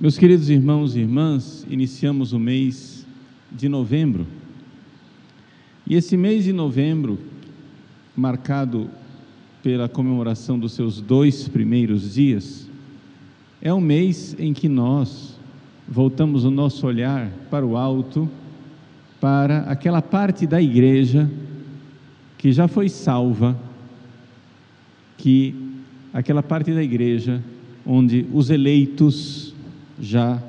Meus queridos irmãos e irmãs, iniciamos o mês de novembro. E esse mês de novembro, marcado pela comemoração dos seus dois primeiros dias, é um mês em que nós voltamos o nosso olhar para o alto, para aquela parte da igreja que já foi salva, que aquela parte da igreja onde os eleitos já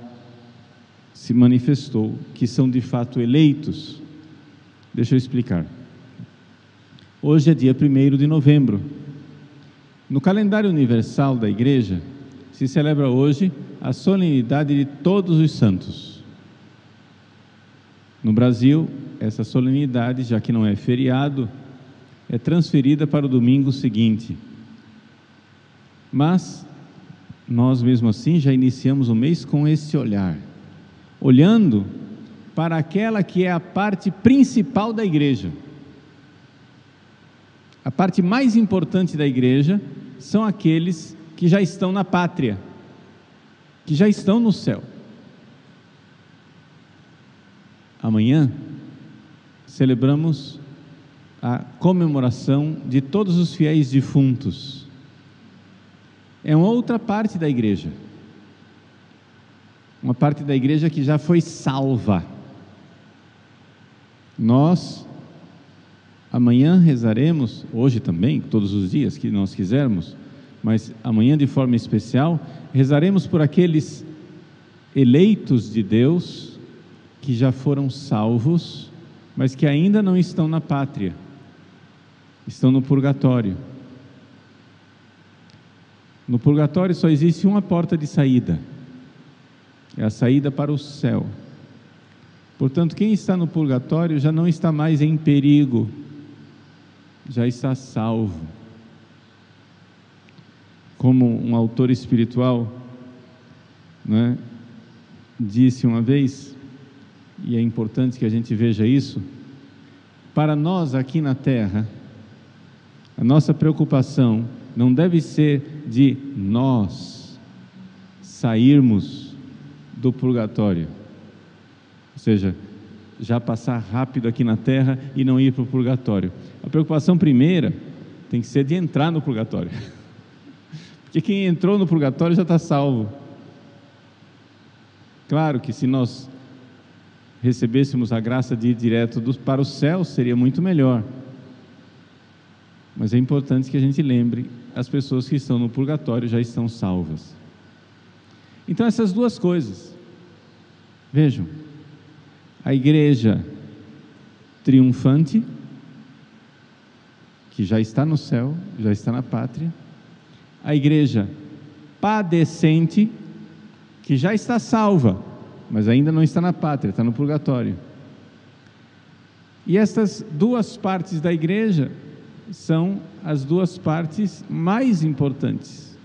se manifestou, que são de fato eleitos. Deixa eu explicar. Hoje é dia 1 de novembro. No calendário universal da igreja, se celebra hoje a solenidade de todos os santos. No Brasil, essa solenidade, já que não é feriado, é transferida para o domingo seguinte. Mas nós mesmo assim já iniciamos o mês com esse olhar, olhando para aquela que é a parte principal da igreja. A parte mais importante da igreja são aqueles que já estão na pátria, que já estão no céu. Amanhã celebramos a comemoração de todos os fiéis defuntos. É uma outra parte da igreja. Uma parte da igreja que já foi salva. Nós amanhã rezaremos, hoje também, todos os dias que nós quisermos, mas amanhã de forma especial, rezaremos por aqueles eleitos de Deus que já foram salvos, mas que ainda não estão na pátria, estão no purgatório. No purgatório só existe uma porta de saída, é a saída para o céu. Portanto, quem está no purgatório já não está mais em perigo, já está salvo. Como um autor espiritual né, disse uma vez, e é importante que a gente veja isso, para nós aqui na Terra, a nossa preocupação não deve ser de nós sairmos do purgatório, ou seja, já passar rápido aqui na Terra e não ir para o purgatório. A preocupação primeira tem que ser de entrar no purgatório. Porque quem entrou no purgatório já está salvo. Claro que se nós recebêssemos a graça de ir direto para o céu, seria muito melhor. Mas é importante que a gente lembre: as pessoas que estão no purgatório já estão salvas. Então, essas duas coisas. Vejam, a igreja triunfante, que já está no céu, já está na pátria, a igreja padecente, que já está salva, mas ainda não está na pátria, está no purgatório. E estas duas partes da igreja são as duas partes mais importantes.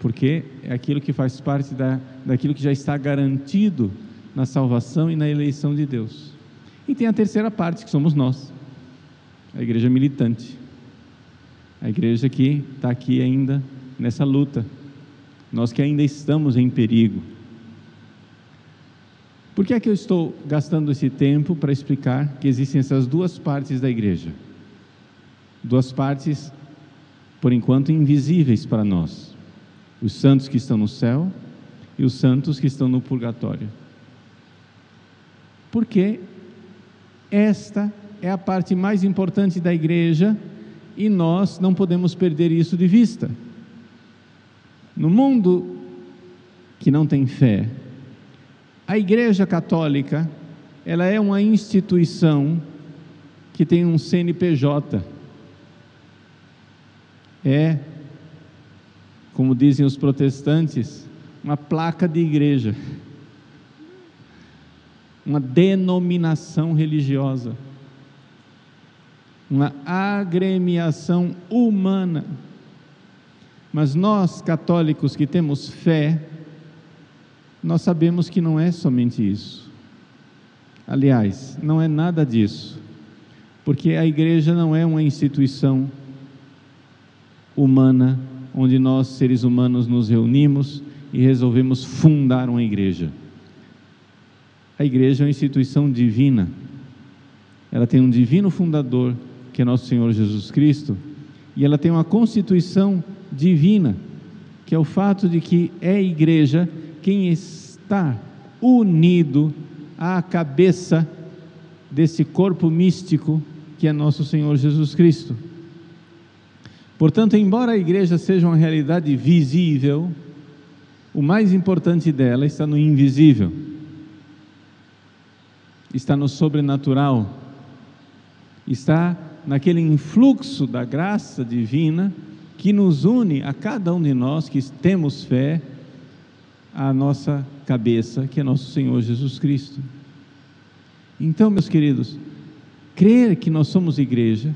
Porque é aquilo que faz parte da, daquilo que já está garantido na salvação e na eleição de Deus. E tem a terceira parte, que somos nós, a igreja militante. A igreja que está aqui ainda nessa luta, nós que ainda estamos em perigo. Por que é que eu estou gastando esse tempo para explicar que existem essas duas partes da igreja? Duas partes, por enquanto, invisíveis para nós: os santos que estão no céu e os santos que estão no purgatório. Porque esta é a parte mais importante da igreja e nós não podemos perder isso de vista. No mundo que não tem fé, a Igreja Católica, ela é uma instituição que tem um CNPJ. É, como dizem os protestantes, uma placa de igreja, uma denominação religiosa uma agremiação humana. Mas nós, católicos que temos fé, nós sabemos que não é somente isso. Aliás, não é nada disso, porque a igreja não é uma instituição humana onde nós, seres humanos, nos reunimos e resolvemos fundar uma igreja. A igreja é uma instituição divina. Ela tem um divino fundador, que é nosso Senhor Jesus Cristo, e ela tem uma constituição divina, que é o fato de que é igreja quem está unido à cabeça desse corpo místico que é nosso Senhor Jesus Cristo. Portanto, embora a igreja seja uma realidade visível, o mais importante dela está no invisível, está no sobrenatural, está naquele influxo da graça divina que nos une a cada um de nós que temos fé à nossa cabeça, que é nosso Senhor Jesus Cristo. Então, meus queridos, crer que nós somos igreja,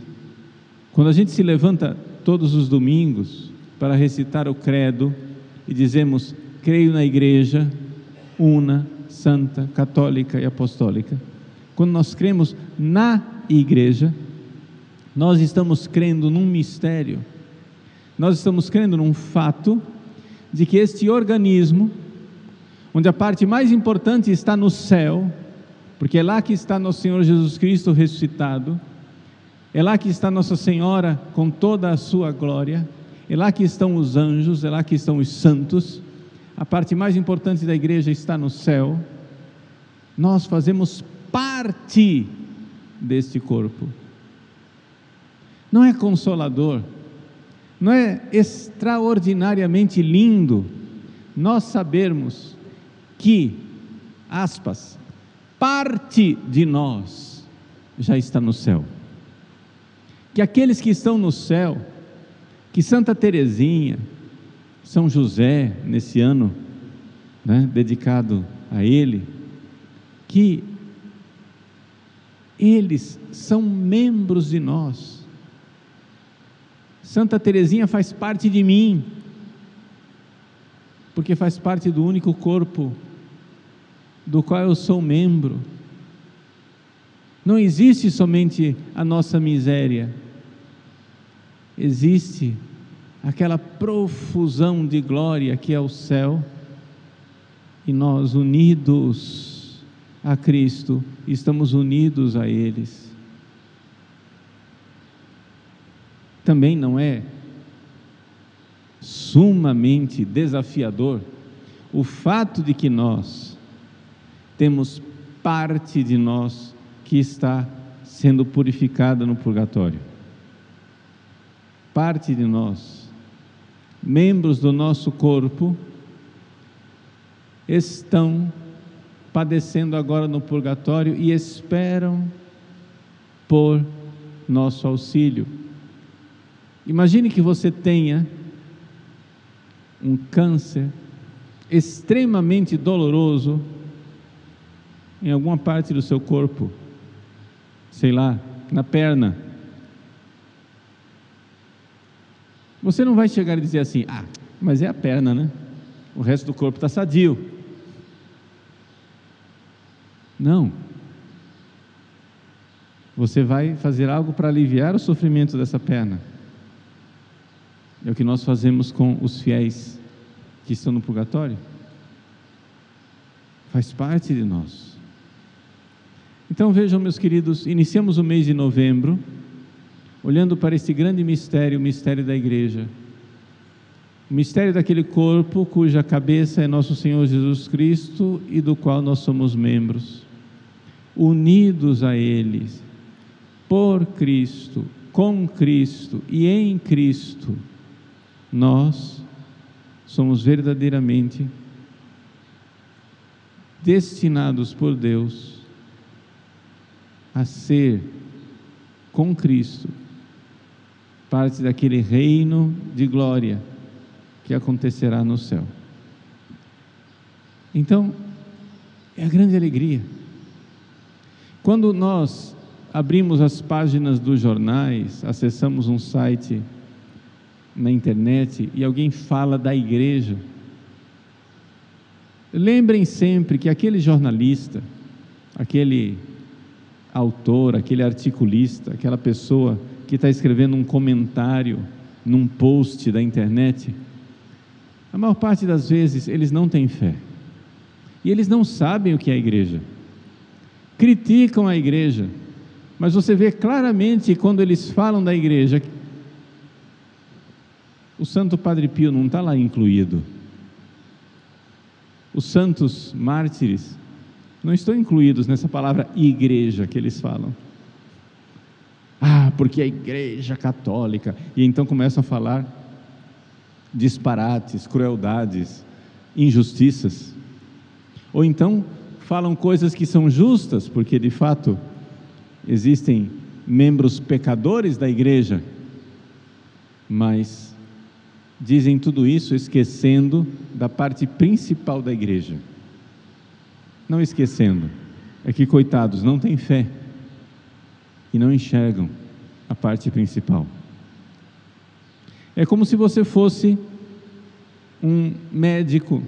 quando a gente se levanta todos os domingos para recitar o credo e dizemos: creio na igreja una, santa, católica e apostólica. Quando nós cremos na igreja, nós estamos crendo num mistério, nós estamos crendo num fato de que este organismo, onde a parte mais importante está no céu, porque é lá que está nosso Senhor Jesus Cristo ressuscitado, é lá que está Nossa Senhora com toda a sua glória, é lá que estão os anjos, é lá que estão os santos. A parte mais importante da igreja está no céu. Nós fazemos parte deste corpo. Não é consolador, não é extraordinariamente lindo nós sabermos que, aspas, parte de nós já está no céu que aqueles que estão no céu, que Santa Teresinha, São José, nesse ano né, dedicado a ele, que eles são membros de nós. Santa Teresinha faz parte de mim, porque faz parte do único corpo do qual eu sou membro. Não existe somente a nossa miséria, existe aquela profusão de glória que é o céu, e nós unidos a Cristo, estamos unidos a eles. Também não é sumamente desafiador o fato de que nós temos parte de nós que está sendo purificada no purgatório. Parte de nós, membros do nosso corpo, estão padecendo agora no purgatório e esperam por nosso auxílio. Imagine que você tenha um câncer extremamente doloroso em alguma parte do seu corpo sei lá, na perna. Você não vai chegar e dizer assim, ah, mas é a perna, né? O resto do corpo está sadio. Não. Você vai fazer algo para aliviar o sofrimento dessa perna. É o que nós fazemos com os fiéis que estão no purgatório. Faz parte de nós. Então vejam, meus queridos, iniciamos o mês de novembro, olhando para esse grande mistério, o mistério da igreja. O mistério daquele corpo cuja cabeça é nosso Senhor Jesus Cristo e do qual nós somos membros. Unidos a Ele, por Cristo, com Cristo e em Cristo, nós somos verdadeiramente destinados por Deus a ser com Cristo parte daquele reino de glória que acontecerá no céu. Então, é a grande alegria. Quando nós abrimos as páginas dos jornais, acessamos um site na internet e alguém fala da igreja, lembrem sempre que aquele jornalista, aquele autor, aquele articulista, aquela pessoa que está escrevendo um comentário num post da internet, a maior parte das vezes eles não têm fé. E eles não sabem o que é a igreja. Criticam a igreja, mas você vê claramente quando eles falam da igreja, o Santo Padre Pio não está lá incluído. Os santos mártires não estão incluídos nessa palavra igreja que eles falam. Ah, porque a igreja católica. E então começam a falar disparates, crueldades, injustiças. Ou então falam coisas que são justas, porque de fato existem membros pecadores da igreja, mas dizem tudo isso esquecendo da parte principal da igreja. Não esquecendo, é que coitados não têm fé e não enxergam a parte principal. É como se você fosse um médico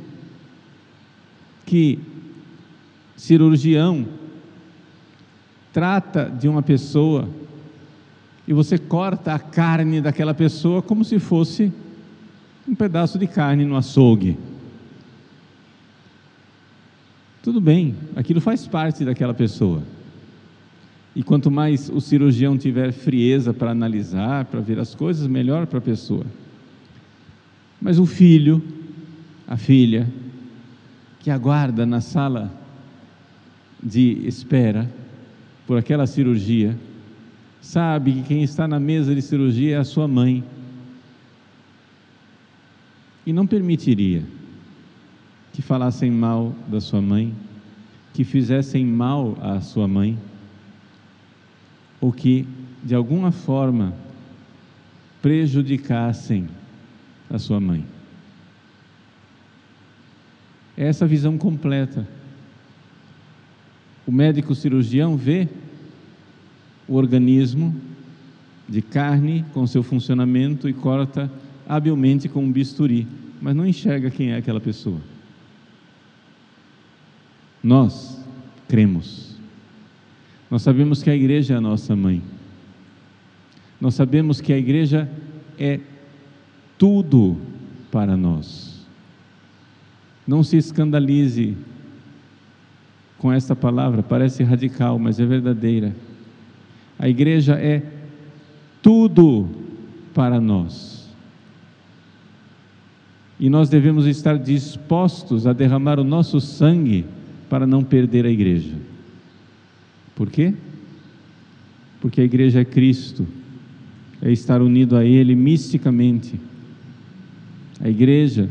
que cirurgião trata de uma pessoa e você corta a carne daquela pessoa como se fosse um pedaço de carne no açougue. Tudo bem, aquilo faz parte daquela pessoa. E quanto mais o cirurgião tiver frieza para analisar, para ver as coisas, melhor para a pessoa. Mas o filho, a filha, que aguarda na sala de espera por aquela cirurgia, sabe que quem está na mesa de cirurgia é a sua mãe. E não permitiria que falassem mal da sua mãe, que fizessem mal à sua mãe ou que de alguma forma prejudicassem a sua mãe. É essa visão completa. O médico cirurgião vê o organismo de carne com seu funcionamento e corta habilmente com um bisturi, mas não enxerga quem é aquela pessoa. Nós cremos nós sabemos que a igreja é a nossa mãe. Nós sabemos que a igreja é tudo para nós. Não se escandalize com esta palavra, parece radical, mas é verdadeira. A igreja é tudo para nós. E nós devemos estar dispostos a derramar o nosso sangue para não perder a igreja. Por quê? Porque a igreja é Cristo, é estar unido a Ele misticamente. A igreja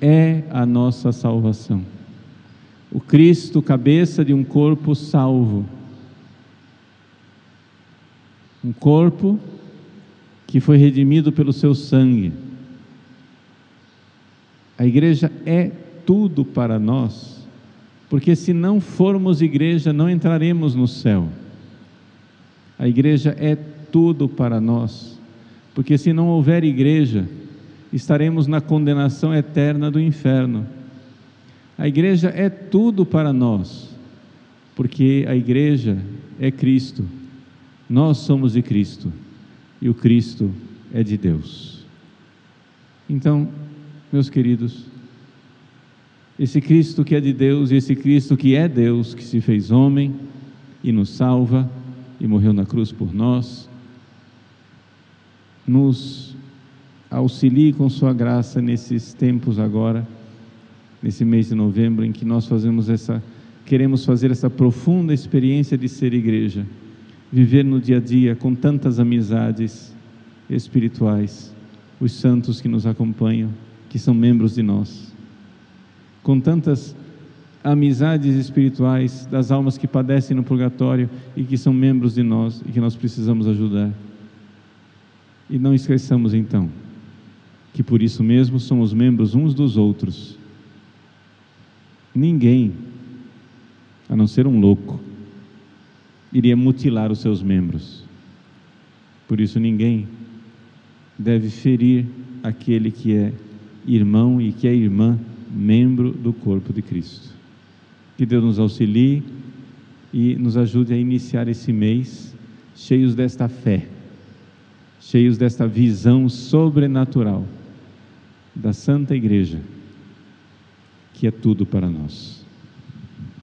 é a nossa salvação. O Cristo, cabeça de um corpo salvo. Um corpo que foi redimido pelo seu sangue. A igreja é tudo para nós porque se não formos igreja, não entraremos no céu. A igreja é tudo para nós, porque se não houver igreja, estaremos na condenação eterna do inferno. A igreja é tudo para nós, porque a igreja é Cristo. Nós somos de Cristo e o Cristo é de Deus. Então, meus queridos, esse Cristo que é de Deus e esse Cristo que é Deus, que se fez homem e nos salva e morreu na cruz por nós, nos auxilie com Sua graça nesses tempos agora, nesse mês de novembro, em que nós fazemos essa, queremos fazer essa profunda experiência de ser igreja, viver no dia a dia com tantas amizades espirituais, os santos que nos acompanham, que são membros de nós com tantas amizades espirituais das almas que padecem no purgatório e que são membros de nós e que nós precisamos ajudar. E não esqueçamos então que por isso mesmo somos membros uns dos outros. Ninguém, a não ser um louco, iria mutilar os seus membros. Por isso ninguém deve ferir aquele que é irmão e que é irmã membro do corpo de Cristo. Que Deus nos auxilie e nos ajude a iniciar esse mês cheios desta fé, cheios desta visão sobrenatural da Santa Igreja, que é tudo para nós.